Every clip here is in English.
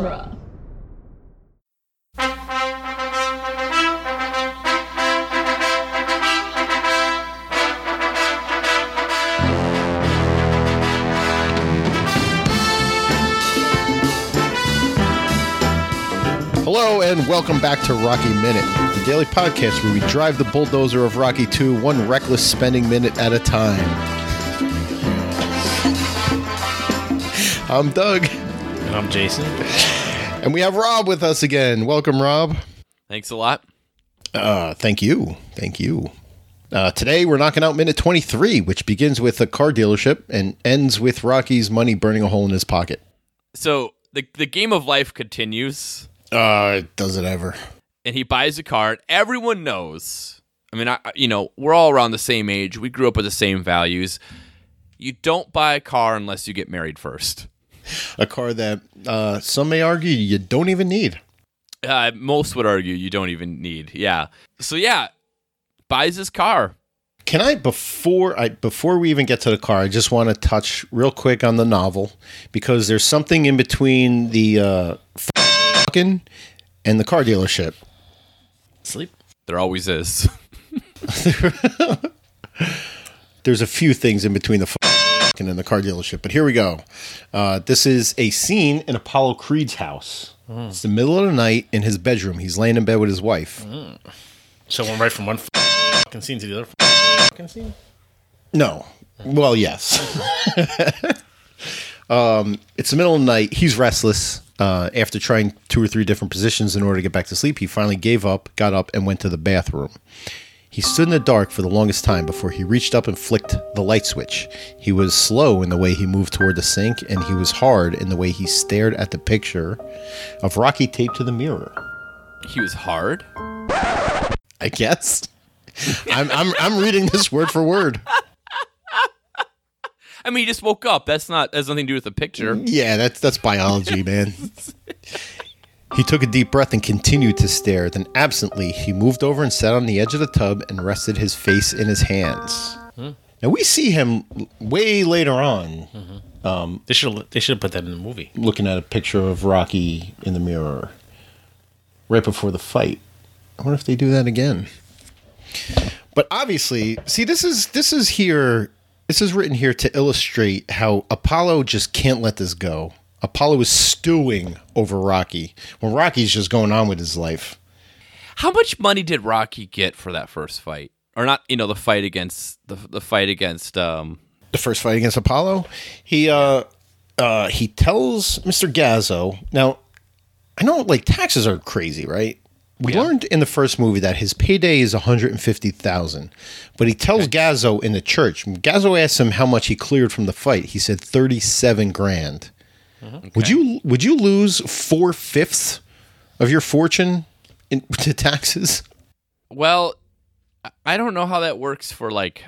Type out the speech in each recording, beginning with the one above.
genre. Hello and welcome back to Rocky Minute, the daily podcast where we drive the bulldozer of Rocky 2 one reckless spending minute at a time. I'm Doug, And I'm Jason. And we have Rob with us again. Welcome, Rob. Thanks a lot. Uh, thank you. Thank you. Uh, today we're knocking out minute 23, which begins with a car dealership and ends with Rocky's money burning a hole in his pocket. So the the game of life continues, Uh, it does it ever? and he buys a car. Everyone knows. I mean, I, you know, we're all around the same age. We grew up with the same values. You don't buy a car unless you get married first. A car that uh, some may argue you don't even need. Uh, most would argue you don't even need. Yeah. So yeah, buys his car. Can I before I before we even get to the car, I just want to touch real quick on the novel because there's something in between the uh, fucking and the car dealership. Sleep. There always is. There's a few things in between the and the car dealership, but here we go. Uh, this is a scene in Apollo Creed's house. It's the middle of the night in his bedroom. He's laying in bed with his wife. So one right from one fucking scene to the other fucking scene. No. Well, yes. um, it's the middle of the night. He's restless. Uh, after trying two or three different positions in order to get back to sleep, he finally gave up, got up, and went to the bathroom. He stood in the dark for the longest time before he reached up and flicked the light switch. He was slow in the way he moved toward the sink, and he was hard in the way he stared at the picture of Rocky taped to the mirror. he was hard. I guess. I'm, I'm, I'm reading this word for word. I mean, he just woke up. That's not. Has nothing to do with the picture. Yeah, that's that's biology, man. he took a deep breath and continued to stare. Then, absently, he moved over and sat on the edge of the tub and rested his face in his hands. Hmm. Now we see him way later on, mm-hmm. um, They should they should have put that in the movie. looking at a picture of Rocky in the mirror, right before the fight. I wonder if they do that again. But obviously, see, this is this is here. This is written here to illustrate how Apollo just can't let this go. Apollo is stewing over Rocky when Rocky's just going on with his life. How much money did Rocky get for that first fight, or not? You know, the fight against the the fight against. um the first fight against Apollo, he uh uh he tells Mr. Gazzo. Now, I know like taxes are crazy, right? We learned in the first movie that his payday is 150,000. But he tells Gazzo in the church. Gazzo asks him how much he cleared from the fight. He said 37 grand. Would you would you lose four fifths of your fortune in, to taxes? Well, I- don't know how that works for like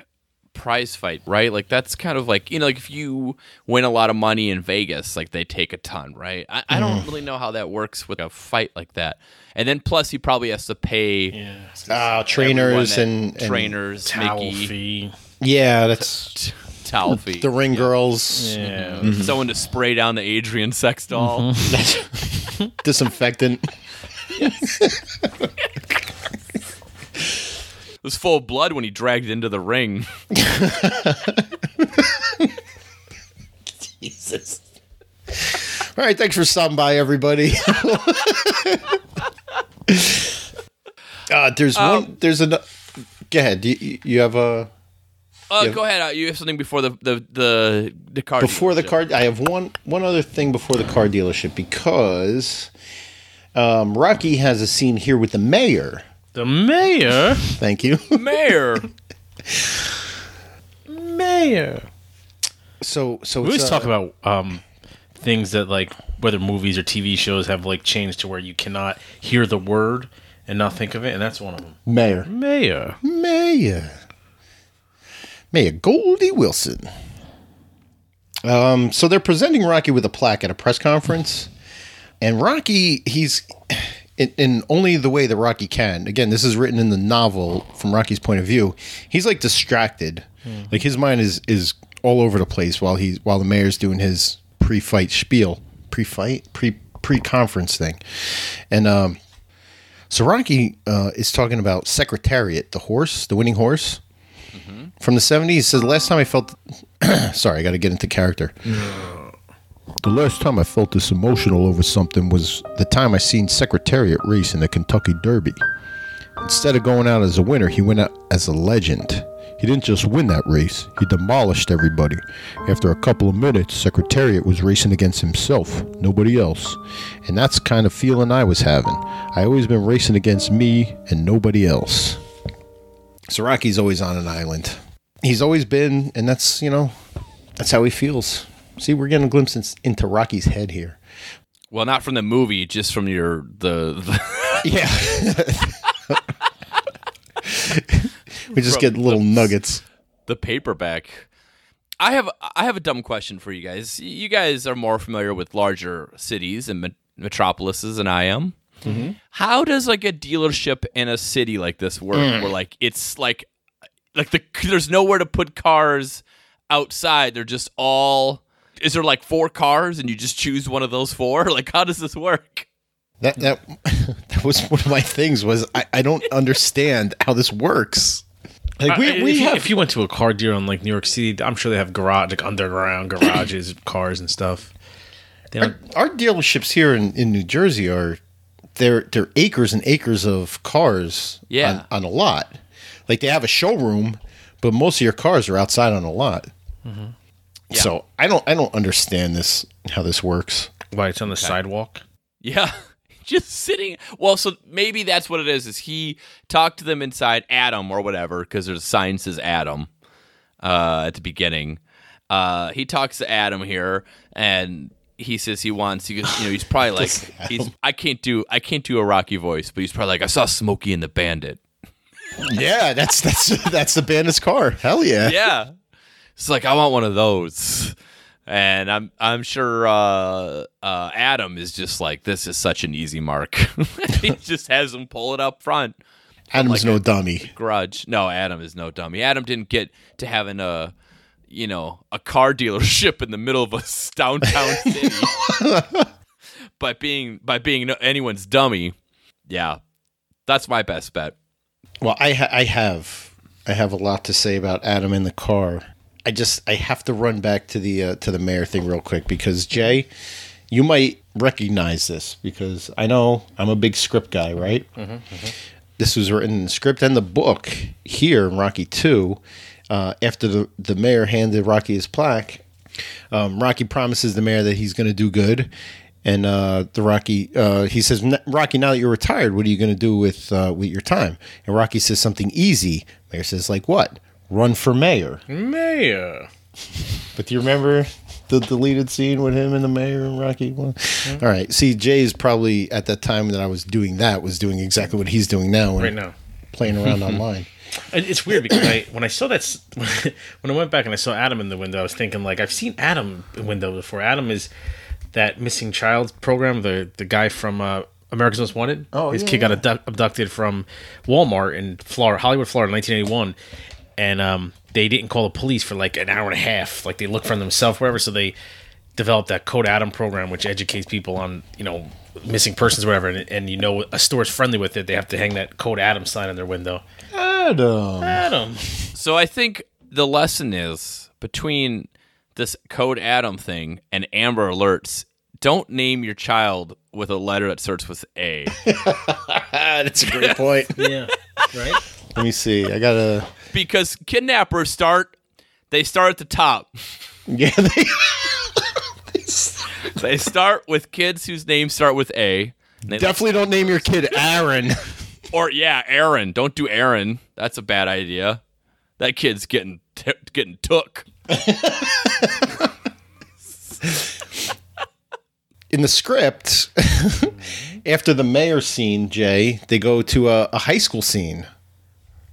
prize fight, right? Like that's kind of like you know, like if you win a lot of money in Vegas, like they take a ton, right? I, I don't really know how that works with a fight like that. And then plus he probably has to pay Yeah. Uh, trainers and, and trainers, Towel Mickey, fee. Yeah, that's towel fee, the ring girls. Yeah. Mm-hmm. Mm-hmm. someone to spray down the Adrian sex doll. Mm-hmm. disinfectant. It was full of blood when he dragged into the ring. Jesus. All right, thanks for stopping by, everybody. uh, there's um, one. There's another. Go ahead. Do you, you have a Uh, Yeah. Go ahead. Uh, you have something before the the the the car before the car. I have one one other thing before the car dealership because um, Rocky has a scene here with the mayor. The mayor. Thank you. mayor. Mayor. So so We always uh, talk about um, things that like whether movies or TV shows have like changed to where you cannot hear the word and not think of it, and that's one of them. mayor. Mayor. Mayor. Mayor Goldie Wilson. Um, so they're presenting Rocky with a plaque at a press conference, and Rocky, he's in, in only the way that Rocky can. Again, this is written in the novel from Rocky's point of view. He's like distracted, like his mind is is all over the place while he's while the mayor's doing his pre-fight spiel, pre-fight, pre pre-conference thing, and um, so Rocky uh, is talking about Secretariat, the horse, the winning horse from the '70s. He says, "Last time I felt, sorry, I got to get into character." The last time I felt this emotional over something was the time I seen Secretariat race in the Kentucky Derby. Instead of going out as a winner, he went out as a legend. He didn't just win that race, he demolished everybody. After a couple of minutes, Secretariat was racing against himself, nobody else. And that's the kind of feeling I was having. I always been racing against me and nobody else. So Rocky's always on an island. He's always been, and that's, you know, that's how he feels. See, we're getting a glimpse in- into Rocky's head here. Well, not from the movie, just from your the, the Yeah. we just From get little nuggets. the paperback. I have I have a dumb question for you guys. You guys are more familiar with larger cities and met- metropolises than I am. How does like a dealership in a city like this work? Where like it's like like the there's nowhere to put cars outside. They're just all. Is there like four cars and you just choose one of those four? Like how does this work? That that that was one of my things. Was I, I don't understand how this works. Like we, Uh, we if, you, have if you went to a car dealer in like New York City, I'm sure they have garage, like underground garages, cars and stuff. They don't, our dealerships here in, in New Jersey are they're they're acres and acres of cars Yeah. on, on a lot. Like they have a showroom, but most of your cars are outside on a lot. Yeah. So I don't I don't understand this how this works. why it's on the sidewalk. Yeah. Just sitting. Well, so maybe that's what it is. Is he talked to them inside Adam or whatever because there's a sign says Adam uh, at the beginning. Uh, he talks to Adam here, and he says he wants. He goes, you know, he's probably like, he's. I can't do. I can't do a Rocky voice, but he's probably like, I saw Smokey and the Bandit. yeah, that's that's that's the bandit's car. Hell yeah. yeah. It's like I want one of those. And I'm I'm sure uh, uh, Adam is just like this is such an easy mark. he just has him pull it up front. Adam's no dummy. Grudge. No, Adam is no dummy. Adam didn't get to having a you know a car dealership in the middle of a downtown city by being by being anyone's dummy. Yeah, that's my best bet. Well, I ha- I have I have a lot to say about Adam in the car. I just I have to run back to the uh, to the mayor thing real quick because Jay, you might recognize this because I know I'm a big script guy, right? This was written in the script and the book here in Rocky Two. Uh, after the the mayor handed Rocky his plaque, um, Rocky promises the mayor that he's going to do good, and uh, the Rocky uh, he says, "Rocky, now that you're retired, what are you going to do with uh, with your time?" And Rocky says something easy. Mayor says, "Like what? Run for mayor." Mayor. But do you remember the deleted scene with him and the mayor and Rocky? One? All right. See, Jay's probably at that time that I was doing that was doing exactly what he's doing now, Right now. playing around online. And It's weird because I when I saw that when I went back and I saw Adam in the window, I was thinking like I've seen Adam in the window before. Adam is that missing child program, the the guy from uh, America's Most Wanted. Oh, his yeah, kid got yeah. abduct- abducted from Walmart in Florida, Hollywood, Florida, in 1981, and um, they didn't call the police for like an hour and a half. Like they looked for themselves, wherever. So they developed that Code Adam program, which educates people on you know missing persons, or whatever. And, and you know a store's friendly with it, they have to hang that Code Adam sign on their window. Adam. Adam. So I think the lesson is between this Code Adam thing and Amber Alerts. Don't name your child with a letter that starts with A. That's a great point. Yeah. Right. Let me see. I gotta. because kidnappers start they start at the top. Yeah. They, They start with kids whose names start with A. Definitely don't name your kid Aaron. or yeah, Aaron. Don't do Aaron. That's a bad idea. That kid's getting t- getting took. in the script, after the mayor scene, Jay, they go to a, a high school scene.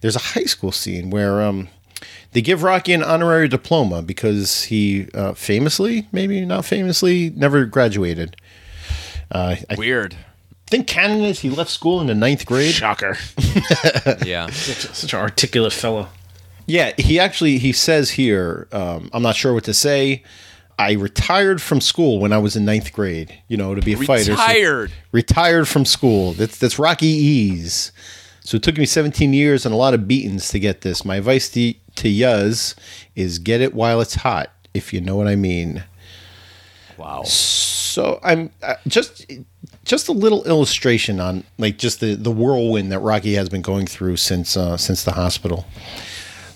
There's a high school scene where um, they give Rocky an honorary diploma because he uh, famously, maybe not famously, never graduated. Uh, I Weird. think canon is he left school in the ninth grade. Shocker. Yeah. Such, such an articulate fellow. Yeah, he actually he says here, um, I'm not sure what to say. I retired from school when I was in ninth grade. You know, to be a fighter. So- Retired. retired from school. That's that's Rocky E's. So it took me 17 years and a lot of beatings to get this. My advice to to Yuz is get it while it's hot, if you know what I mean. Wow. So I'm uh, just just a little illustration on like just the the whirlwind that Rocky has been going through since uh, since the hospital.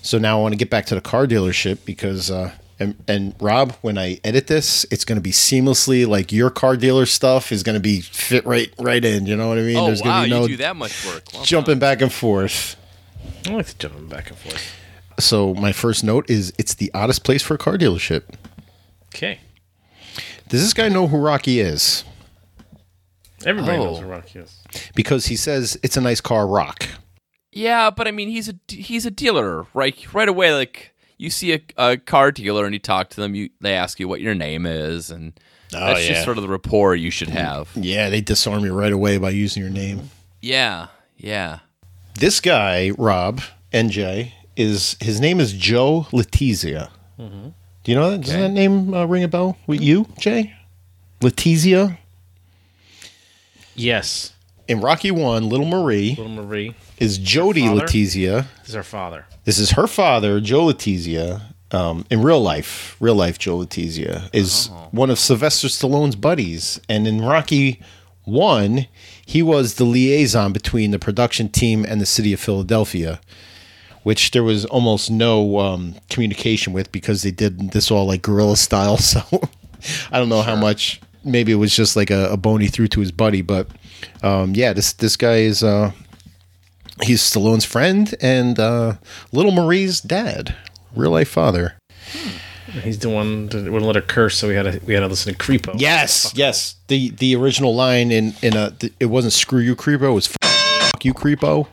So now I want to get back to the car dealership because uh, and and Rob, when I edit this, it's going to be seamlessly like your car dealer stuff is going to be fit right right in. You know what I mean? Oh There's wow, going to be no you do that much work. Well jumping back and forth. I like to jumping back and forth. So my first note is it's the oddest place for a car dealership. Okay. Does this guy know who Rocky is? Everybody Oh. knows who Rocky is. Because he says it's a nice car, Rock. Yeah, but I mean, he's a he's a dealer, right? Right away, like you see a, a car dealer and you talk to them, you they ask you what your name is, and oh, that's yeah. just sort of the rapport you should mm, have. Yeah, they disarm you right away by using your name. Yeah, yeah. This guy, Rob NJ, is his name is Joe Letizia. Do you know that? Does that name uh, ring a bell with you, Jay? Letizia. Yes. In Rocky One, Little Marie Little Marie. is Jodi? Letizia. This is her father. This is her father, Joe Letizia. Um, in real life, real life, Joe Letizia is one of Sylvester Stallone's buddies, and in Rocky One, he was the liaison between the production team and the city of Philadelphia, which there was almost no um, communication with because they did this all like guerrilla style. So I don't know how much. Maybe it was just like a, a bone he threw to his buddy, but um, yeah, this this guy is. Uh, he's Stallone's friend and uh, Little Marie's dad, real life father. He's the one that wouldn't let her curse, so we had to we had to listen to Creepo. Yes, yes. The the original line in in a th- it wasn't "screw you, creepo." It was "fuck you, creepo."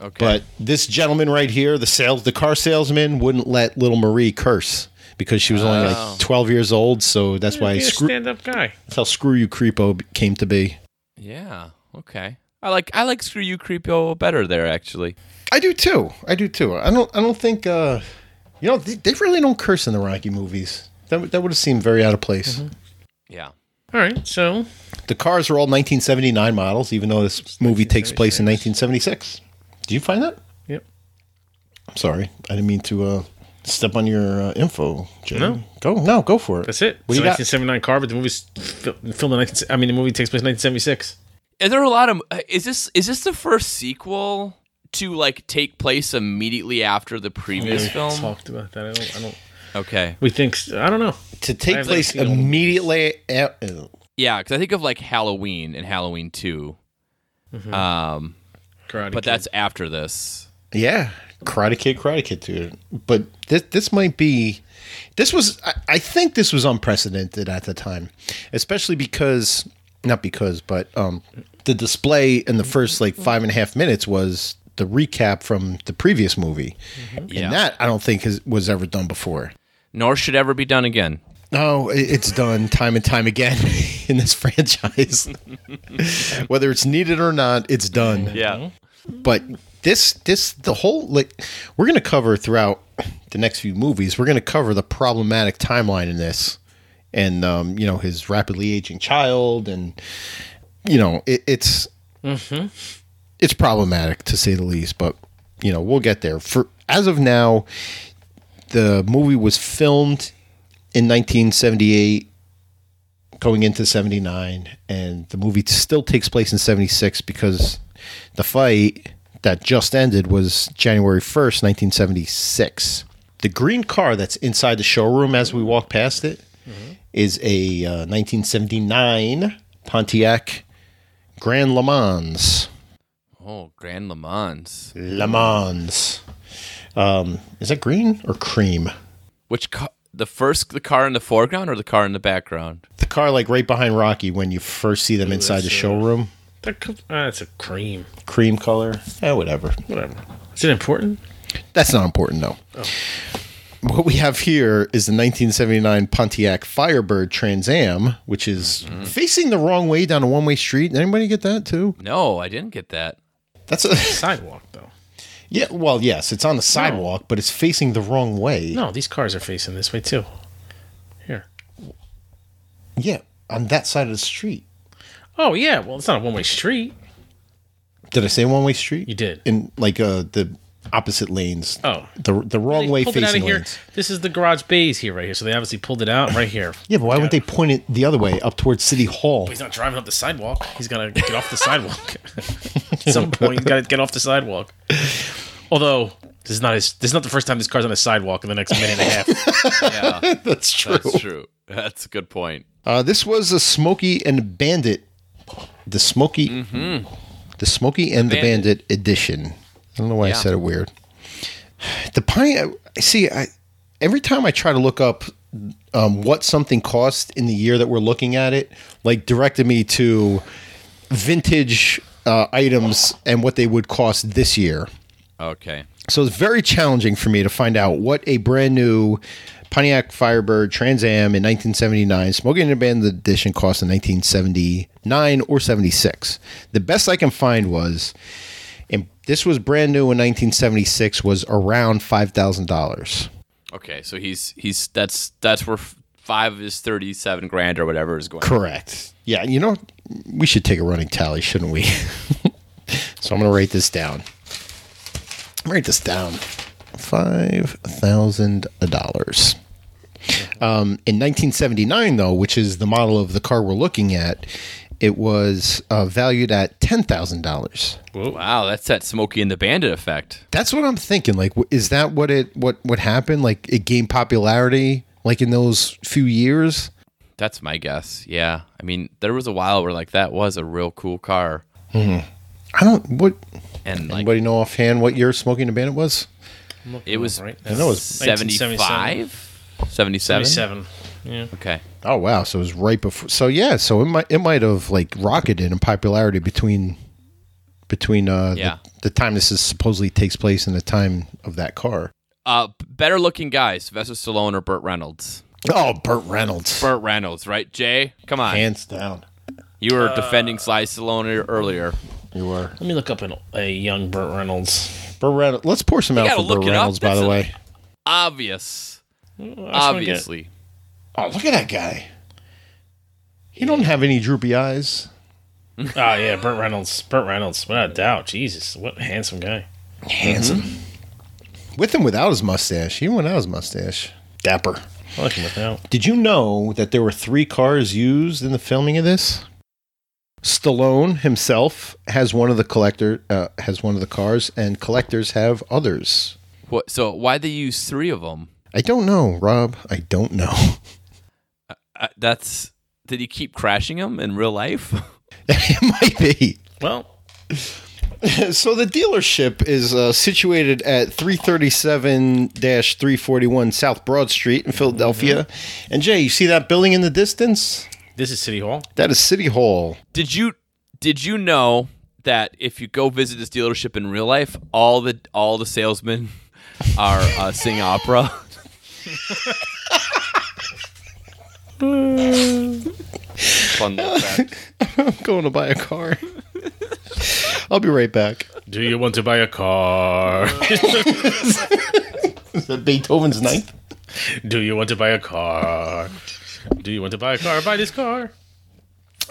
Okay. But this gentleman right here, the sales the car salesman, wouldn't let Little Marie curse because she was only Oh. like twelve years old. So that's why He's a screw, stand-up guy. that's how "screw you, creepo" came to be. yeah, okay. I like I like Screw You Creepo better there actually. I do too. I do too. I don't. I don't think. uh You know, they, they really don't curse in the Rocky movies. That would- that would have seemed very out of place. Yeah. All right, so The cars are all 1979 models, even though this movie takes place in 1976. Do you find that? yep. I'm sorry, I didn't mean to uh, step on your uh, info. Jay. No. go no, go for it. That's it. What it's do you a got? 1979 car, but the movie's fil- filmed in 19. I mean, the movie takes place in 1976. Is there a lot of uh, is this is this the first sequel to like take place immediately after the previous We film? talked about that. I don't. I don't. Okay. We think. I don't know. To take place never seen all of immediately. a- uh, Yeah, because I think of like Halloween and Halloween 2 Um, Karate but Kid. that's after this. yeah, Karate Kid, Karate Kid, dude. But this this might be. This was. I, I think this was unprecedented at the time, especially because not because, but um, the display in the first like five and a half minutes was the recap from the previous movie, Yeah. and that I don't think has, was ever done before. Nor should ever be done again. No, it- it's done time and time again in this franchise. Whether it's needed or not, it's done. Yeah. But this, this, the whole like, we're going to cover throughout the next few movies. We're going to cover the problematic timeline in this, and um, you know his rapidly aging child, and you know it, it's it's problematic to say the least. But you know we'll get there. For as of now, the movie was filmed in 1978 going into 79 and the movie still takes place in 76 because the fight that just ended was January 1st 1976 the green car that's inside the showroom as we walk past it is a uh, 1979 Pontiac Grand Le Mans Oh, Grand Le Mans. Le Mans um, is that green or cream Which car? The first, the car in the foreground or the car in the background? the car like right behind Rocky when you first see them inside the showroom That co- uh, a cream. cream color. Yeah, whatever. Whatever. Is it important? That's not important, though. What we have here is the 1979 Pontiac Firebird Trans Am, which is facing the wrong way down a one way street. Anybody get that too? No, I didn't get that. That's a Sidewalk though. Yeah. Well, yes, it's on the sidewalk, but it's facing the wrong way. No, these cars are facing this way too. Here. Yeah, on that side of the street. Oh yeah, well it's not a one way street. Did I say one way street? You did. In like uh the opposite lanes. Oh. the the wrong They way pulled out facing of here. lanes. This is the garage bays here, right here. So they obviously pulled it out right here. Yeah, but why wouldn't they point it the other way up towards City Hall? He's not driving up the sidewalk. He's got to get off the sidewalk. At some point, he's got to get off the sidewalk. Although this is not his. This is not the first time this car's on a sidewalk in the next minute and a half. Yeah, That's true. that's true. That's a good point. Uh, this was a Smokey and Bandit, the Smokey, Mm-hmm. the Smokey and the Bandit. edition. I don't know why I said it weird. The pine. See, I every time I try to look up um, what something cost in the year that we're looking at it, like directed me to vintage uh, items and what they would cost this year. Okay. So it's very challenging for me to find out what a brand new Pontiac Firebird Trans Am in 1979 Smokey and the Bandit edition cost in 1979 or 76. The best I can find was, and this was brand new in 1976, was around five thousand dollars. Okay. So he's he's that's that's where five of his thirty-seven grand or whatever is going. Correct. Yeah, you know, we should take a running tally, shouldn't we? so I'm going to write this down. Write this down. Five thousand dollars. Um, in 1979, though, which is the model of the car we're looking at, it was uh, valued at ten thousand dollars. Wow, that's that Smokey and the Bandit effect. That's what I'm thinking. Like, is that what it what what happened? Like, it gained popularity, like in those few years. That's my guess. Yeah. I mean, there was a while where like that was a real cool car, I don't. What and like anybody know offhand what year Smokey and the Bandit was? it was right. I know it was 75, 77? Seventy-seven. Yeah. Okay. Oh wow! So it was right before. So yeah, so it might it might have like rocketed in popularity between between uh Yeah. the, the time this is supposedly takes place and the time of that car. Uh, better looking guys, Sylvester Stallone or Burt Reynolds? Oh, Burt Reynolds, Burt Reynolds, right? Jay, come on. hands down. you were defending Sly Stallone earlier. You were Let me look up an, a young Burt Reynolds. Burt Reynolds. Let's pour some out for Burt. Reynolds. By the way. Obvious. I get- Obviously. Oh, look at that guy. He don't have any droopy eyes. Oh yeah, Burt Reynolds. Burt Reynolds, without a doubt. Jesus, what a handsome guy. Handsome. With and without his mustache. Even without his mustache. Dapper. I like him without. Did you know that there were three cars used in the filming of this? Stallone himself has one of the collector uh, has one of the cars, and collectors have others. What? So why they use three of them? I don't know, Rob. I don't know. Uh, that's. Did he keep crashing them in real life? it might be. Well, So the dealership is uh, situated at 337-341 South Broad Street in Philadelphia. And Jay, you see that building in the distance? this is City Hall. That is City Hall. did you Did you know that if you go visit this dealership in real life, all the all the salesmen are uh, sing opera? Fun fact. I'm going to buy a car. I'll be right back. Do you want to buy a car? Is that Beethoven's ninth? Do you want to buy a car? Do you want to buy a car? Buy this car.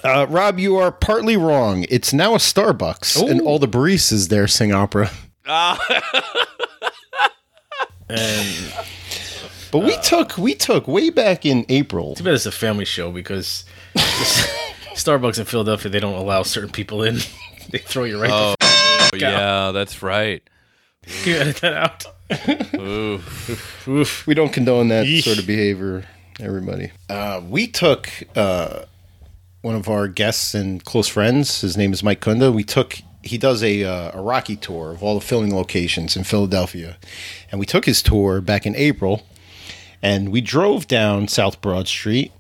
Uh, Rob, you are partly wrong. It's now a Starbucks, and all the baristas there sing opera. And But we took we took way back in April. too bad it's a family show because Starbucks in Philadelphia they don't allow certain people in. they throw you right. Oh. the yeah, that's right. f- Can you edit that out? Ooh. Oof. We don't condone that Yeesh. sort of behavior, everybody. Uh, we took uh, one of our guests and close friends. His name is Mike Kunda. We took he does a uh, a Rocky tour of all the filming locations in Philadelphia, and we took his tour back in April, and we drove down South Broad Street,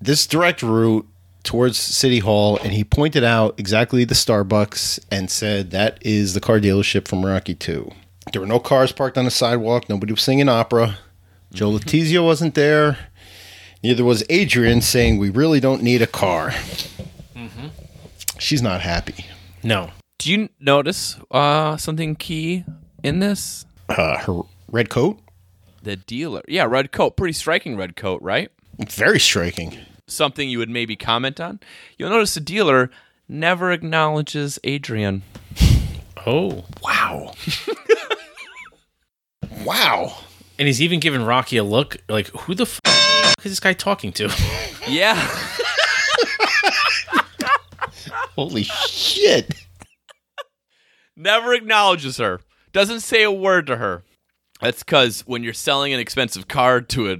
this direct route towards City Hall, and he pointed out exactly the Starbucks and said that is the car dealership from Rocky Two. There were no cars parked on the sidewalk. Nobody was singing opera. Joe Letizia wasn't there. Neither was Adrian saying, We really don't need a car. She's not happy. No. Do you notice uh, something key in this? Uh, her red coat, The dealer. Yeah, red coat. Pretty striking red coat, right? very striking. something you would maybe comment on, you'll notice the dealer never acknowledges Adrian. Oh. Wow. wow. And he's even giving Rocky a look like, who the f is this guy talking to? Yeah. Holy shit. never acknowledges her. Doesn't say a word to her. That's because when you're selling an expensive car to a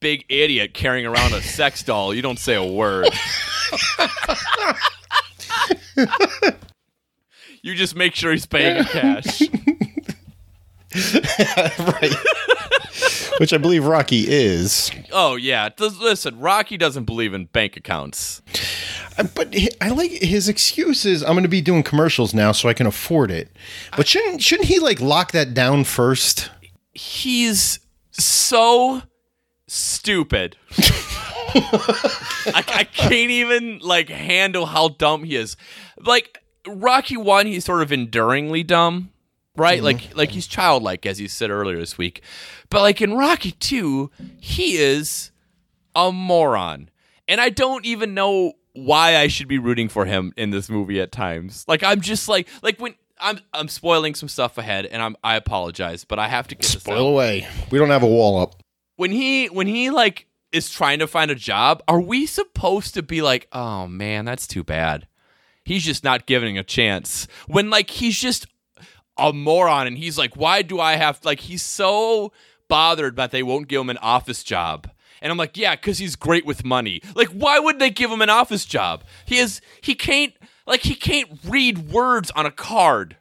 big idiot carrying around a sex doll, you don't say a word. you just make sure he's paying in cash. right. Which I believe Rocky is. Oh yeah, listen, Rocky doesn't believe in bank accounts. Uh, But I like his excuses. I'm going to be doing commercials now, so I can afford it. But shouldn't shouldn't he like lock that down first? He's so stupid. I, I can't even like handle how dumb he is. Like Rocky one, he's sort of enduringly dumb, right? Like like he's childlike, as you said earlier this week. But like in Rocky two, he is a moron, and I don't even know why I should be rooting for him in this movie at times. Like I'm just like like when. I'm I'm spoiling some stuff ahead, and I'm I apologize, but I have to get Spoil away. We don't have a wall up. when he when he like is trying to find a job, are we supposed to be like, "Oh man, that's too bad." He's just not giving a chance. When like he's just a moron and he's like, "Why do I have like he's so bothered that they won't give him an office job." And I'm like, "Yeah, cuz he's great with money." Like why would they give him an office job? He is he can't like he can't read words on a card.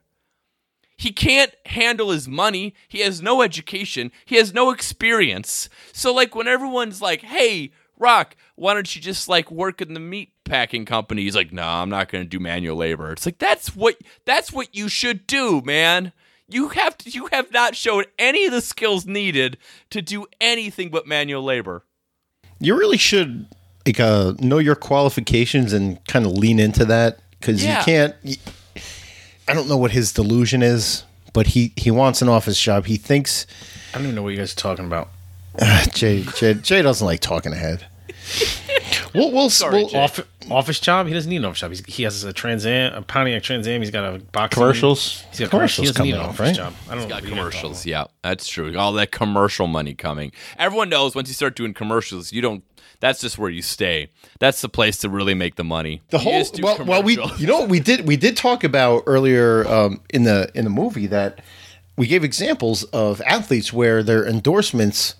He can't handle his money. He has no education. He has no experience. So like when everyone's like, "Hey, Rock, why don't you just like work in the meat packing company?" He's like, "No, I'm not going to do manual labor." It's like that's what that's what you should do, man. You have to, you have not shown any of the skills needed to do anything but manual labor. You really should like uh, know your qualifications and kind of lean into that because Yeah. you can't. I don't know what his delusion is, but he he wants an office job. He thinks I don't even know what you guys are talking about. Jay Jay, Jay doesn't like talking ahead. we'll we'll, Sorry, we'll Jay. Office, office job? He doesn't need an office job. He's, he has a Trans Am, a Pontiac Trans Am. He's got a box. Commercials? He's got Commercials commercials. He doesn't need an coming up, office right? job. I don't know Got what you guys are commercials, yeah, that's true. All that commercial money coming. Everyone knows once you start doing commercials, you don't. That's just where you stay. That's the place to really make the money. the You whole just well, well we you know what we did we did talk about earlier um, in the in the movie that we gave examples of athletes where their endorsements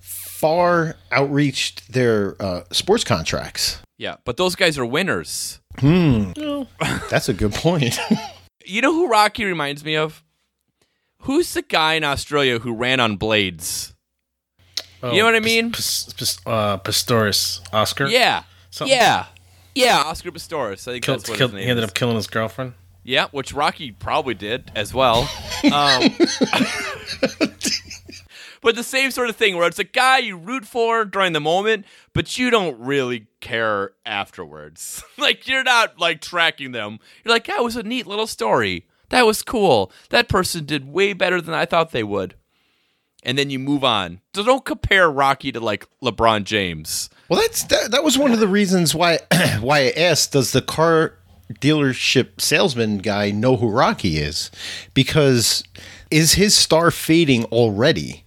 far outreached their uh, sports contracts. Yeah, but those guys are winners. That's a good point. You know who Rocky reminds me of? Who's the guy in Australia who ran on blades? Oh, You know what I mean? Pis- Pis- uh, Pistorius Oscar. Yeah, Something- yeah, yeah. Oscar Pistorius. I think Killed, that's what killed, his he ended is. up killing his girlfriend. Yeah, which Rocky probably did as well. Um, but the same sort of thing where it's a guy you root for during the moment, but you don't really care afterwards. like you're not like tracking them. You're like, that was a neat little story. That was cool. That person did way better than I thought they would. And then you move on. So don't compare Rocky to like LeBron James. well, that's that, that was one of the reasons why why I asked does the car dealership salesman guy know who Rocky is? Because is his star fading already?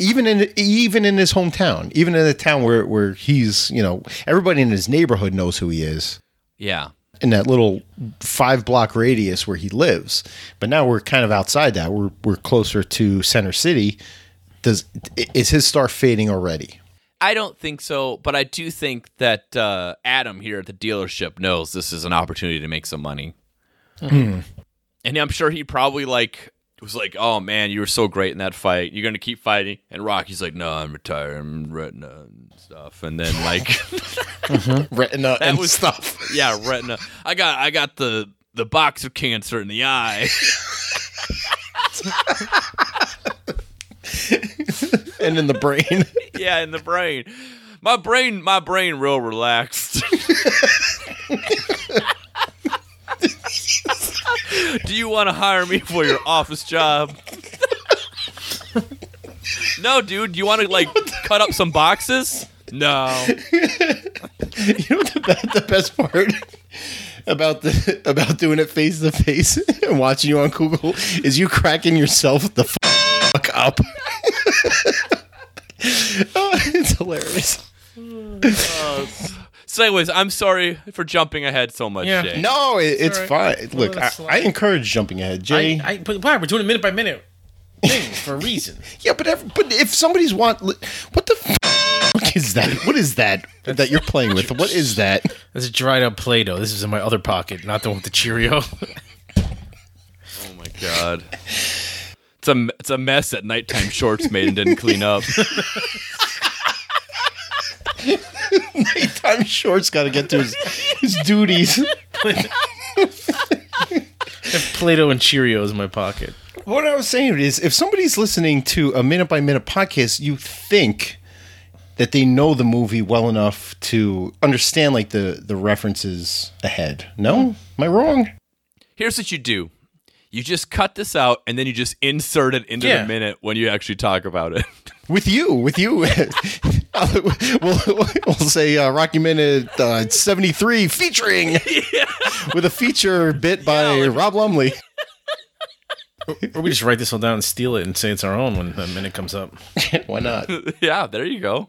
Even in even in his hometown, even in the town where where he's, you know, everybody in his neighborhood knows who he is Yeah. in that little five block radius where he lives. But now we're kind of outside that. We're we're closer to Center City. Does is his star fading already? I don't think so, but I do think that uh, Adam here at the dealership knows this is an opportunity to make some money. And I'm sure he probably like was like, "Oh man, you were so great in that fight. You're gonna keep fighting." And Rocky's like, "No, I'm retired. I'm retina and stuff." And then like, mm-hmm. Retina and was- stuff. yeah, retina. I got I got the the box of cancer in the eye. and in the brain. yeah, in the brain. My brain, my brain, real relaxed. Do you want to hire me for your office job? no, dude. Do you want to like cut up some boxes? No. You know what the, the best part about the about doing it face to face and watching you on Google is you cracking yourself the fuck up. Oh, it's hilarious. Oh, So, anyways, I'm sorry for jumping ahead so much. Yeah. Jay. No, it, it's all fine. Look, I, I encourage jumping ahead, Jay. I, I, but why? We're doing it minute by minute thing for a reason. yeah, but ev- but if somebody's want, what the fuck is that? What is that that you're playing with? What is that? This is dried up Play-Doh. This is in my other pocket, not the one with the Cheerio. Oh my god. It's a it's a mess that nighttime shorts made and didn't clean up. Time shorts got to get to his, his duties. Play-Doh and Cheerios in my pocket. What I was saying is, if somebody's listening to a minute by minute podcast, you think that they know the movie well enough to understand like the the references ahead. No, am I wrong? Here's what you do. You just cut this out and then you just insert it into Yeah. the minute when you actually talk about it. With you, with you, we'll, we'll say uh, Rocky Minute uh, seventy three featuring with a feature bit by Rob Lumley. Or we just write this all down and steal it and say it's our own when the minute comes up. Why not? yeah, there you go.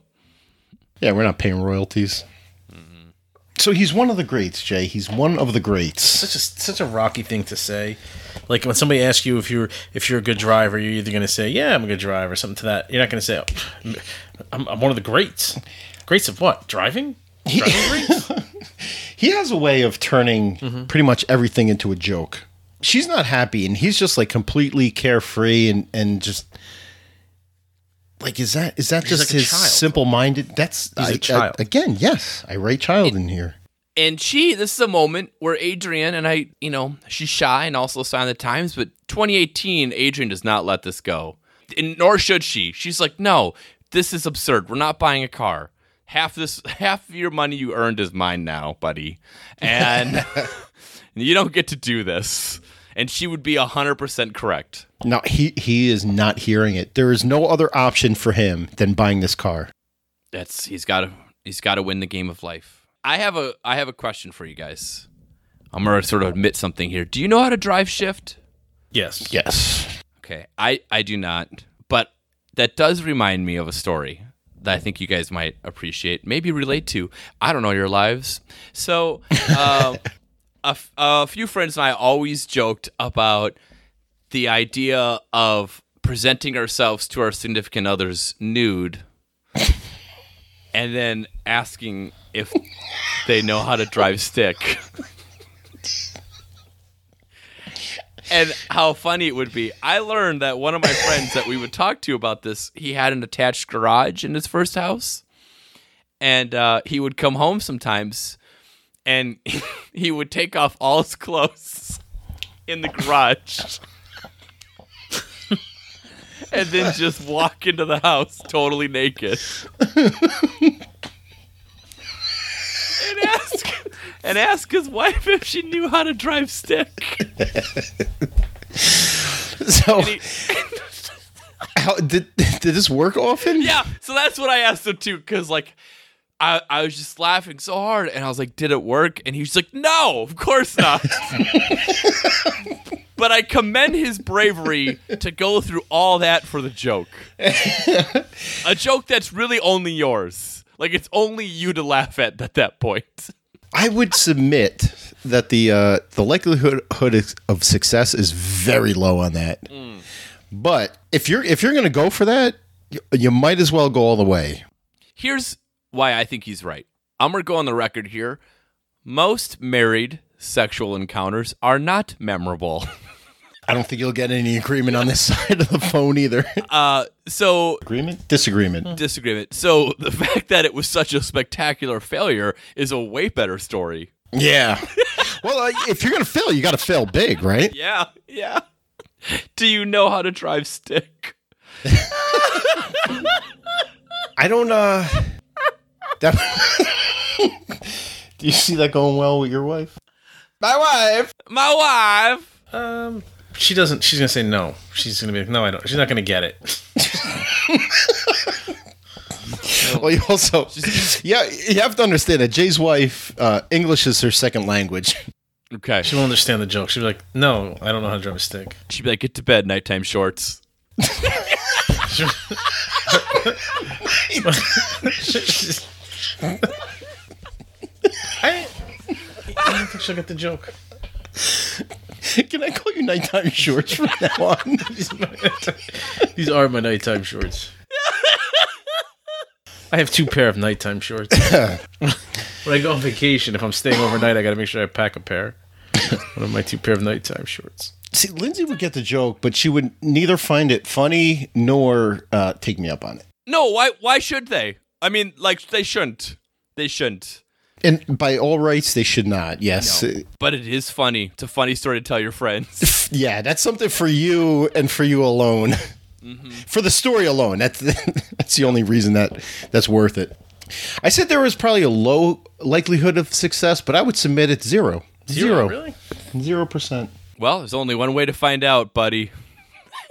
Yeah, we're not paying royalties. So he's one of the greats, Jay. He's one of the greats. Such a such a rocky thing to say. Like when somebody asks you if you're if you're a good driver, you're either going to say, "Yeah, I'm a good driver," or something to that. You're not going to say, oh, I'm, "I'm one of the greats." Greats of what? Driving? He has a way of turning mm-hmm. pretty much everything into a joke. She's not happy, and he's just like completely carefree and and just like is that is that He's just like his simple minded? That's He's a I- I- child. again. Yes, I write child in here. And she, this is a moment where Adrian and I, you know, she's shy and also sign the times, but 2018, Adrian does not let this go. And nor should she. She's like, no, this is absurd. We're not buying a car. Half this, half of your money you earned is mine now, buddy. And you don't get to do this. And she would be 100% correct. No, he he is not hearing it. There is no other option for him than buying this car. That's he's got to he's got to win the game of life. I have a I have a question for you guys. I'm gonna sort of admit something here. Do you know how to drive shift? yes. Yes. Okay, I I do not, but that does remind me of a story that I think you guys might appreciate, maybe relate to. I don't know your lives. So, um, a, f- a few friends and I always joked about the idea of presenting ourselves to our significant others nude, and then asking if they know how to drive stick. and how funny it would be. I learned that one of my friends that we would talk to about this, he had an attached garage in his first house, and uh, he would come home sometimes, and he would take off all his clothes in the garage. And then just walk into the house totally naked. and ask and ask his wife if she knew how to drive stick. So, how did did this work often? Yeah, so that's what I asked him too, because like I, I was just laughing so hard and I was like, Did it work? And he was like, No, of course not. but I commend his bravery to go through all that for the joke. A joke that's really only yours. Like it's only you to laugh at at that point. I would submit that the uh, the likelihood of success is very low on that. But if you're if you're going to go for that, you, you might as well go all the way. Here's why I think he's right. I'm gonna go on the record here. Most married sexual encounters are not memorable. I don't think you'll get any agreement on this side of the phone either. Uh, so Agreement? Disagreement. disagreement. So the fact that it was such a spectacular failure is a way better story. Yeah. well, uh, if you're going to fail, you got to fail big, right? Yeah, yeah. Do you know how to drive stick? I don't. uh that, Do you see that going well with your wife? My wife. My wife. Um, she doesn't. She's gonna say no. She's gonna be like, no, I don't. She's not gonna get it. well, you also, yeah, you have to understand that Jay's wife, uh, English is her second language. Okay. She won't understand the joke. She'll be like, "No, I don't know how to drive a stick." She'd be like, get to bed, nighttime shorts. I, I don't think she'll get the joke. Can I call you nighttime shorts from now on? These are my nighttime shorts. I have two pair of nighttime shorts. when I go on vacation, if I'm staying overnight, I got to make sure I pack a pair. One of my two pair of nighttime shorts. See, Lindsay would get the joke, but she would neither find it funny nor uh, take me up on it. No, why why should they? I mean, like they shouldn't. They shouldn't. And by all rights, they should not. Yes. No. But it is funny. It's a funny story to tell your friends. Yeah, that's something for you and for you alone. Mm-hmm. For the story alone, that's that's the only reason that that's worth it. I said there was probably a low likelihood of success, but I would submit it zero. Zero. Really? Zero percent. well, there's only one way to find out, buddy.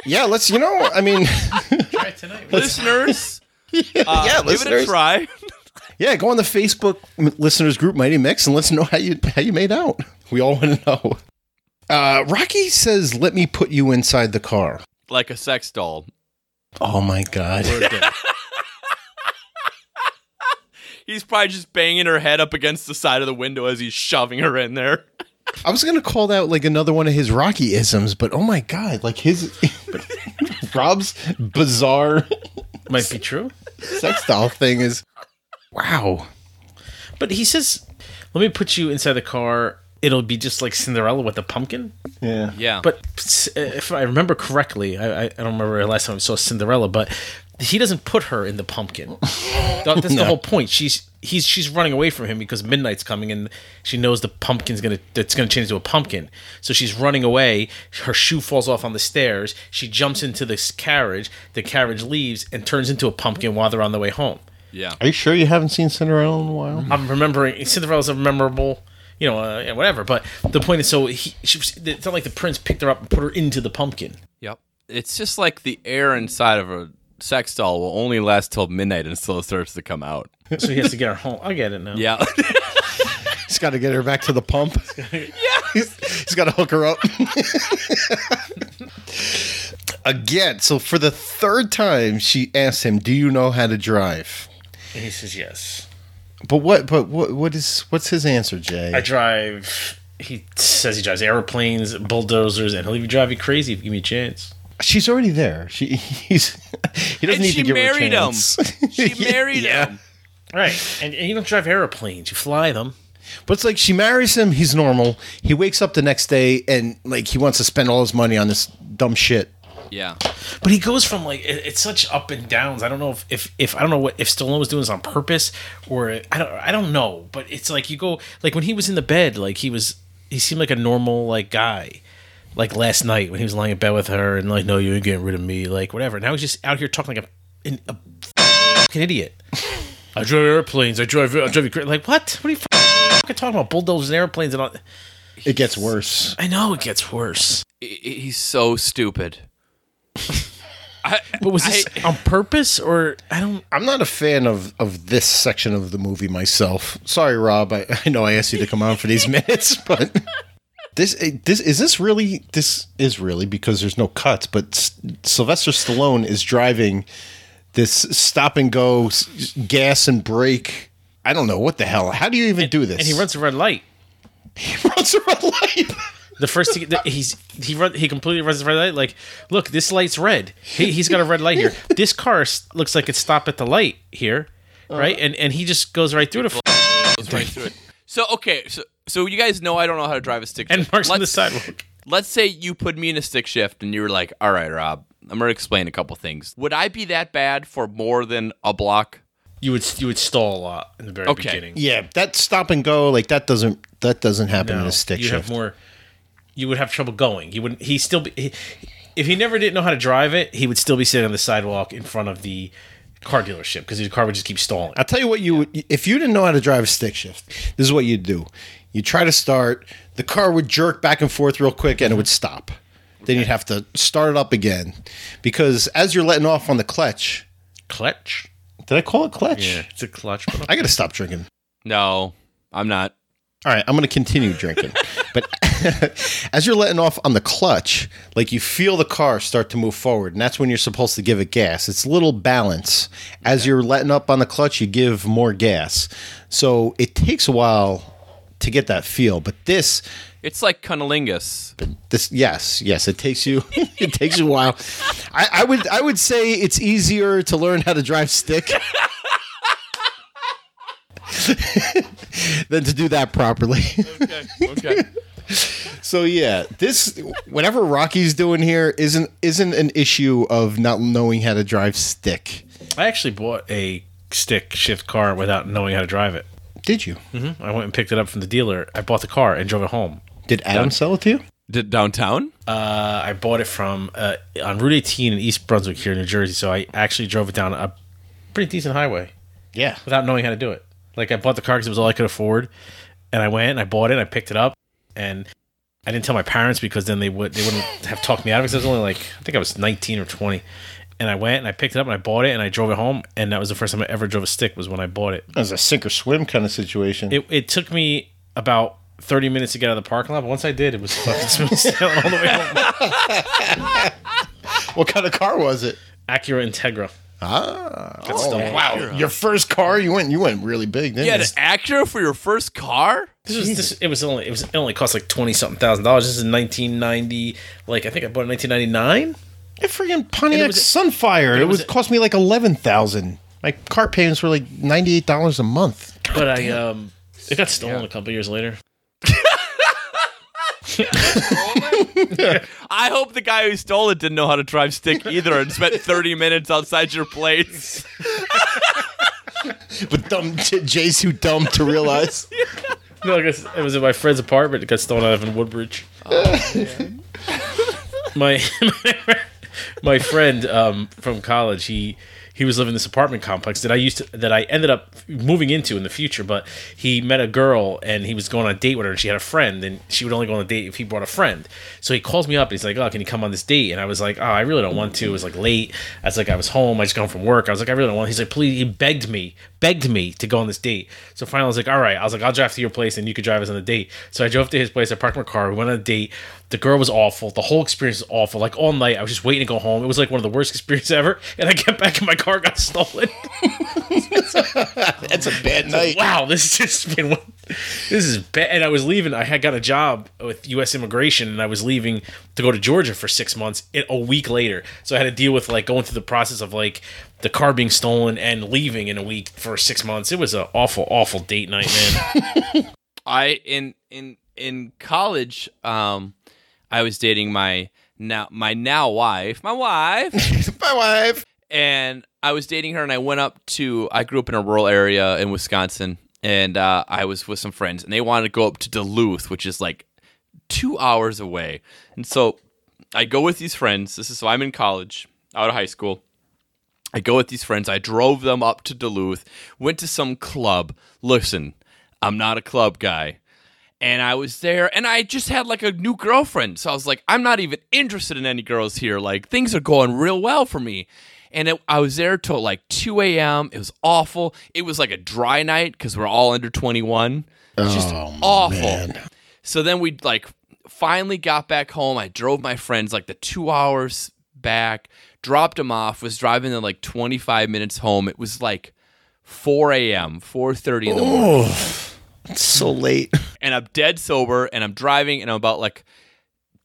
Yeah, let's. You know, I mean, Try tonight. listeners, uh, yeah, give it a listeners. try. yeah, go on the Facebook listeners group Mighty Mix and let's know how you how you made out. We all want to know. Uh, Rocky says, "Let me put you inside the car." like a sex doll. Oh my god! He's probably just banging her head up against the side of the window as he's shoving her in there. I was gonna call that like another one of his Rocky isms, but oh my god, like his Rob's bizarre Might be true. Sex doll thing is wow. But he says, "Let me put you inside the car. It'll be just like Cinderella with a pumpkin." Yeah, Yeah. But if I remember correctly, I, I I don't remember the last time I saw Cinderella, but he doesn't put her in the pumpkin. That- That's the whole point. She's he's she's running away from him because midnight's coming and she knows the pumpkin's gonna it's gonna change to a pumpkin. So she's running away. Her shoe falls off on the stairs. She jumps into this carriage. The carriage leaves and turns into a pumpkin while they're on the way home. yeah. Are you sure you haven't seen Cinderella in a while? I'm remembering Cinderella's a memorable, you know, uh, whatever. But the point is, so he, she, it's not like the prince picked her up and put her into the pumpkin. Yep. It's just like the air inside of a sex doll will only last till midnight until it starts to come out. So he has to get her home. I get it now. Yeah. He's got to get her back to the pump. yeah, he's, he's got to hook her up again. So for the third time, she asks him, "Do you know how to drive?" And he says yes. But what? But what? What is? What's his answer, Jay? I drive. He says he drives airplanes, bulldozers, and he'll even drive you crazy if you give me a chance. She's already there. She he's he doesn't and need she to give married her a him. She married Yeah. him. Right, and, and you don't drive airplanes; you fly them. But it's like she marries him. He's normal. He wakes up the next day and like he wants to spend all his money on this dumb shit. Yeah. But he goes from like it, it's such up and downs. I don't know if, if if I don't know what if Stallone was doing this on purpose or I don't I don't know. But it's like you go like when he was in the bed, like he was he seemed like a normal like guy. Like last night when he was lying in bed with her and like, no, you ain't getting rid of me, like whatever. Now he's just out here talking like a an, a fucking idiot. I drive airplanes. I drive. I drive you crazy. Like what? What are you fucking talking about? Bulldozers and airplanes and all. It gets worse. I know it gets worse. He's so stupid. I, But was this I- on purpose or I don't? I'm not a fan of of this section of the movie myself. Sorry, Rob. I, I know I asked you to come on for these minutes, but this eh, this is this really this is really because there's no cuts. But S- Sylvester Stallone is driving this stop and go s- gas and brake. I don't know what the hell. How do you even do this? And he runs a red light. He runs a red light. The first thing that he's he run he completely runs the red light. Like, look, this light's red. He, he's got a red light here. This car s- looks like it stopped at the light here, right? And and he just goes right through the f- goes right through it. So okay, so so you guys know I don't know how to drive a stick shift and shift. marks on the Let's- sidewalk. Let's say you put me in a stick shift and you were like, "All right, Rob, I'm gonna explain a couple things." Would I be that bad for more than a block? You would you would stall a lot in the very Okay. beginning. Yeah, that stop and go like that doesn't that doesn't happen in a stick you shift. have more. You would have trouble going. You wouldn't. He still be. He, if he never didn't know how to drive it, he would still be sitting on the sidewalk in front of the car dealership because his car would just keep stalling. I'll tell you what you would if you didn't know how to drive a stick shift. This is what you'd do. You try to start, the car would jerk back and forth real quick and it would stop. Then you'd have to start it up again because as you're letting off on the clutch, Clutch. Did I call it clutch? Yeah, it's a clutch. But I got to stop drinking. No, I'm not. All right, I'm going to continue drinking. but as you're letting off on the clutch, like you feel the car start to move forward, and that's when you're supposed to give it gas. It's a little balance. As you're letting up on the clutch, you give more gas. So it takes a while to get that feel. But this, It's like cunnilingus. this, yes, yes, it takes you. it takes you a while. I, I would, I would say it's easier to learn how to drive stick. than to do that properly. Okay. Okay. So yeah, this whatever Rocky's doing here isn't isn't an issue of not knowing how to drive stick. I actually bought a stick shift car without knowing how to drive it. Did you? hmm I went and picked it up from the dealer. I bought the car and drove it home. Did Adam sell it to you? Did downtown? Uh, I bought it from uh, on Route 18 in East Brunswick here in New Jersey. So I actually drove it down a pretty decent highway Yeah. without knowing how to do it. Like I bought the car because it was all I could afford, and I went and I bought it. and I picked it up, and I didn't tell my parents because then they would they wouldn't have talked me out of it. Because I was only like I think I was 19 or 20, and I went and I picked it up and I bought it and I drove it home, and that was the first time I ever drove a stick was when I bought it. It was a sink or swim kind of situation. It it took me about 30 minutes to get out of the parking lot, but once I did, it was fucking smooth sailing all the way home. what kind of car was it? Acura Integra. Ah, Got stolen. wow! Your first car, you went you went really big, didn't You you? had an Acura for your first car? This was this. It was only it was it only cost like twenty something thousand dollars. This is nineteen ninety. Like I think I bought it in nineteen ninety nine. A freaking Pontiac was- Sunfire. It, it was- would cost me like eleven thousand. My car payments were like ninety eight dollars a month. But I um, it got stolen a couple years later. I hope the guy who stole it didn't know how to drive stick either and spent 30 minutes outside your place. But dumb J- Jay's too dumb to realize. No, it was in my friend's apartment. It got stolen out of in Woodbridge. my my friend um, from college, he he was living in this apartment complex that I used to that I ended up moving into in the future. But he met a girl and he was going on a date with her, and she had a friend, and she would only go on a date if he brought a friend. So he calls me up and he's like, "Oh, can you come on this date?" And I was like, "Oh, I really don't want to." It was like late. I was like, I was home. I just got from work. I was like, I really don't want. He's like, please. He begged me, begged me to go on this date. So finally, I was like, all right. I was like, I'll drive to your place and you could drive us on the date. So I drove to his place. I parked my car. We went on a date. The girl was awful. The whole experience was awful. Like all night, I was just waiting to go home. It was like one of the worst experiences ever. And I get back and my car got stolen. That's a bad night. wow, this has just been one- this is bad. And I was leaving. I had got a job with U.S. Immigration, and I was leaving to go to Georgia for six months. It, a week later, so I had to deal with like going through the process of like the car being stolen and leaving in a week for six months. It was an awful, awful date night, man. I in in in college, um, I was dating my now my now wife, my wife, My wife. and I was dating her, and I went up to. I grew up in a rural area in Wisconsin, and uh, I was with some friends, and they wanted to go up to Duluth, which is like two hours away, and so I go with these friends. This is so I'm in college, out of high school. I go with these friends. I drove them up to Duluth, went to some club. Listen, I'm not a club guy. And I was there and I just had like a new girlfriend. So I was like, I'm not even interested in any girls here. Like things are going real well for me. And it, I was there till like 2 a.m. It was awful. It was like a dry night because we're all under 21. It's just Oh, awful. man. So then we like finally got back home. I drove my friends like the two hours back, dropped them off, was driving them like 25 minutes home. It was like 4 a.m., 4.30 in the morning. It's so late. And I'm dead sober and I'm driving and I'm about like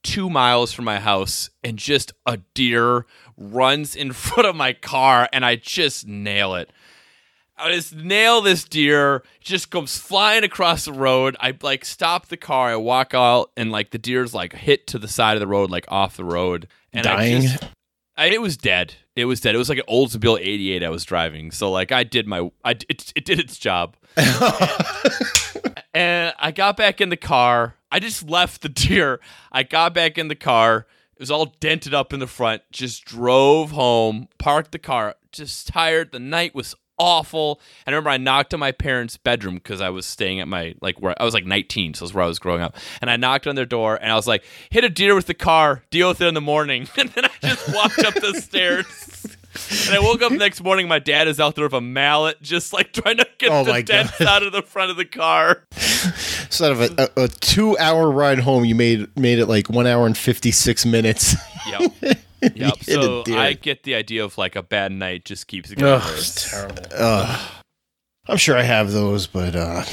two miles from my house and just a deer runs in front of my car and I just nail it. I just nail this deer. Just comes flying across the road. I like stop the car. I walk out, and like the deer's like hit to the side of the road, like off the road. And Dying? I just, I, it was dead. It was dead. It was like an Oldsmobile '88 I was driving. So like I did my, I it, it did its job. and I got back in the car. I just left the deer. I got back in the car. It was all dented up in the front. Just drove home, parked the car. Just tired. The night was awful. And I remember I knocked on my parents' bedroom because I was staying at my like where I was like 19, so that's where I was growing up. And I knocked on their door and I was like, "Hit a deer with the car. Deal with it in the morning." And then I just walked up the stairs. And I woke up next morning. My dad is out there with a mallet, just like trying to get Oh the my dents God. out of the front of the car. Instead of a, a, a two-hour ride home, you made made it like one hour and fifty-six minutes. Yep. Yep. So. I get the idea of like a bad night just keeps it going. Ugh, worse. it's terrible. I'm sure I have those, but uh,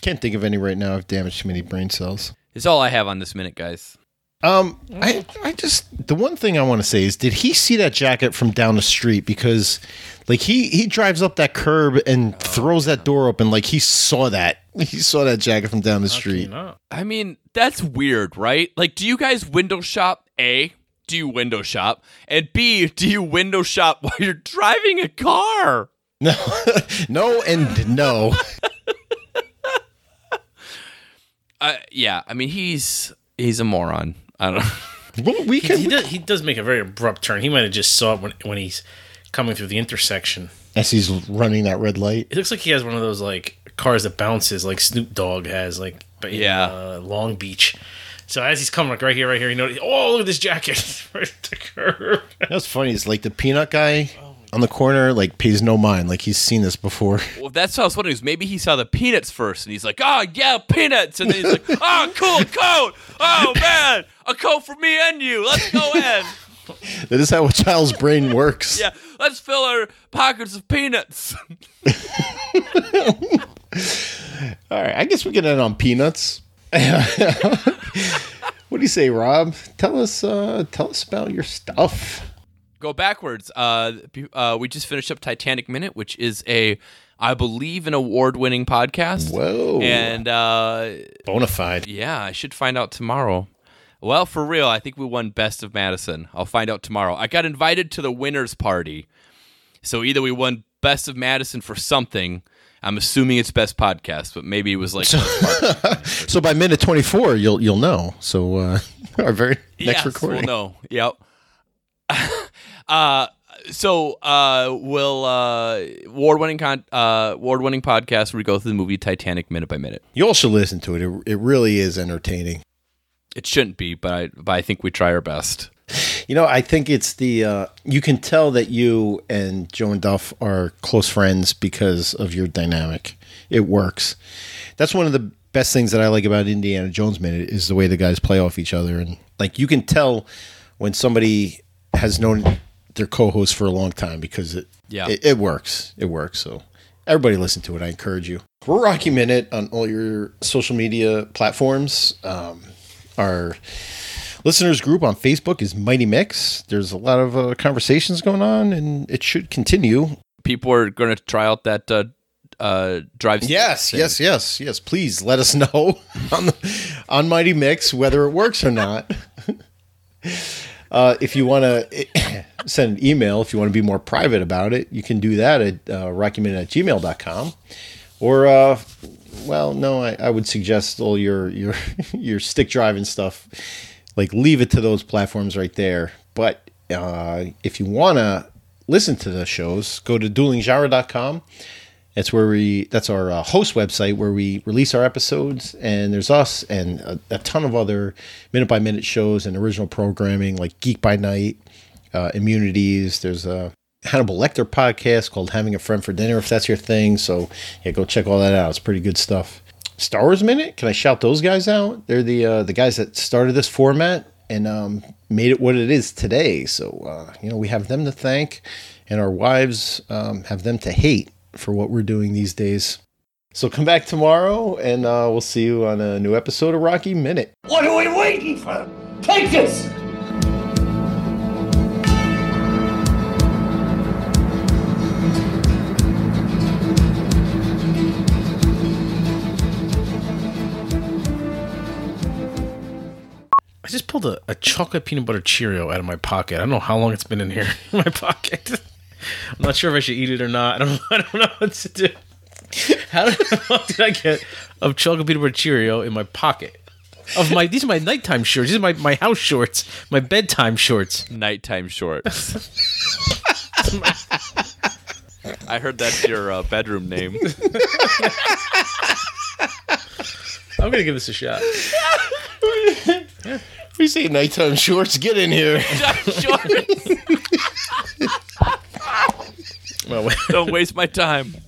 can't think of any right now. I've damaged too many brain cells. It's all I have on this minute, guys. Um, I I just the one thing I want to say is, did he see that jacket from down the street? Because, like he he drives up that curb and throws that door open, like he saw that he saw that jacket from down the How street. I mean, that's weird, right? Like, do you guys window shop? A, do you window shop? And B, do you window shop while you're driving a car? No, no, and no. Uh, yeah, I mean, he's he's a moron. I don't know. Well, we He, can. he does. He does make a very abrupt turn. He might have just saw it when when he's coming through the intersection. as he's running that red light. It looks like he has one of those like cars that bounces, like Snoop Dogg has, like in, Yeah. uh, Long Beach. So as he's coming like right here, right here, he noticed, oh look at this jacket, right at the curb. That's funny. It's like the peanut guy on the corner, like pays no mind, like he's seen this before. Well, that's what I was wondering. Is maybe he saw the peanuts first, and he's like, "Oh yeah, peanuts," and then he's like, "Oh, cool coat. Oh man, a coat for me and you. Let's go in. That is how a child's brain works. Yeah, let's fill our pockets of peanuts." All right, I guess we get in on peanuts. what do you say, Rob? Tell us, uh, tell us about your stuff. Go backwards. Uh, uh, we just finished up Titanic Minute, which is a, I believe, an award-winning podcast. Whoa, And uh, bonafide. yeah, I should find out tomorrow. Well, for real, I think we won Best of Madison. I'll find out tomorrow. I got invited to the winners party, so either we won Best of Madison for something. I'm assuming it's Best Podcast, but maybe it was like So by minute twenty four, you'll you'll know. So uh, our very next Yes, recording. We'll know. Yep. uh, so uh, we'll uh, award-winning con- uh, award-winning podcast where we go through the movie Titanic minute by minute. You all should listen to it. It, it really is entertaining. It shouldn't be, but I, but I think we try our best. You know, I think it's the uh, you can tell that you and Joe and Duff are close friends because of your dynamic. It works. That's one of the best things that I like about Indiana Jones Minute is the way the guys play off each other, and like you can tell when somebody has known their co-host for a long time because it Yeah. it, it works. It works. So everybody listen to it. I encourage you. We're Rocky Minute on all your social media platforms. Um, our listeners group on Facebook is Mighty Mix. There's a lot of uh, conversations going on, and it should continue. People are going to try out that uh, uh, drive. Yes, thing. yes, yes, yes. Please let us know on the, on Mighty Mix whether it works or not. Uh, if you want to send an email, if you want to be more private about it, you can do that at uh, rockyminute at gmail.com. Or, uh, well, no, I, I would suggest all your, your, your stick driving stuff, like leave it to those platforms right there. But uh, if you want to listen to the shows, go to duelinggenre.com. That's where we. That's our uh, host website where we release our episodes, and there's us and a, a ton of other minute by minute shows and original programming like Geek by Night, uh, Immunities. There's a Hannibal Lecter podcast called Having a Friend for Dinner if that's your thing. So yeah, go check all that out. It's pretty good stuff. Star Wars Minute. Can I shout those guys out? They're the uh, the guys that started this format and um, made it what it is today. So uh, you know we have them to thank, and our wives um, have them to hate for what we're doing these days. So come back tomorrow, and uh, we'll see you on a new episode of Rocky Minute. What are we waiting for? Take this! I just pulled a, a chocolate peanut butter Cheerio out of my pocket. I don't know how long it's been in here in my pocket. I'm not sure if I should eat it or not. I don't. I don't know what to do. How the fuck did I get a chocolate peanut butter Cheerio in my pocket? Of my these are my nighttime shorts. These are my, my house shorts. My bedtime shorts. Nighttime shorts. I heard that's your uh, bedroom name. I'm gonna give this a shot. We say nighttime shorts. Get in here. shorts well, don't waste my time.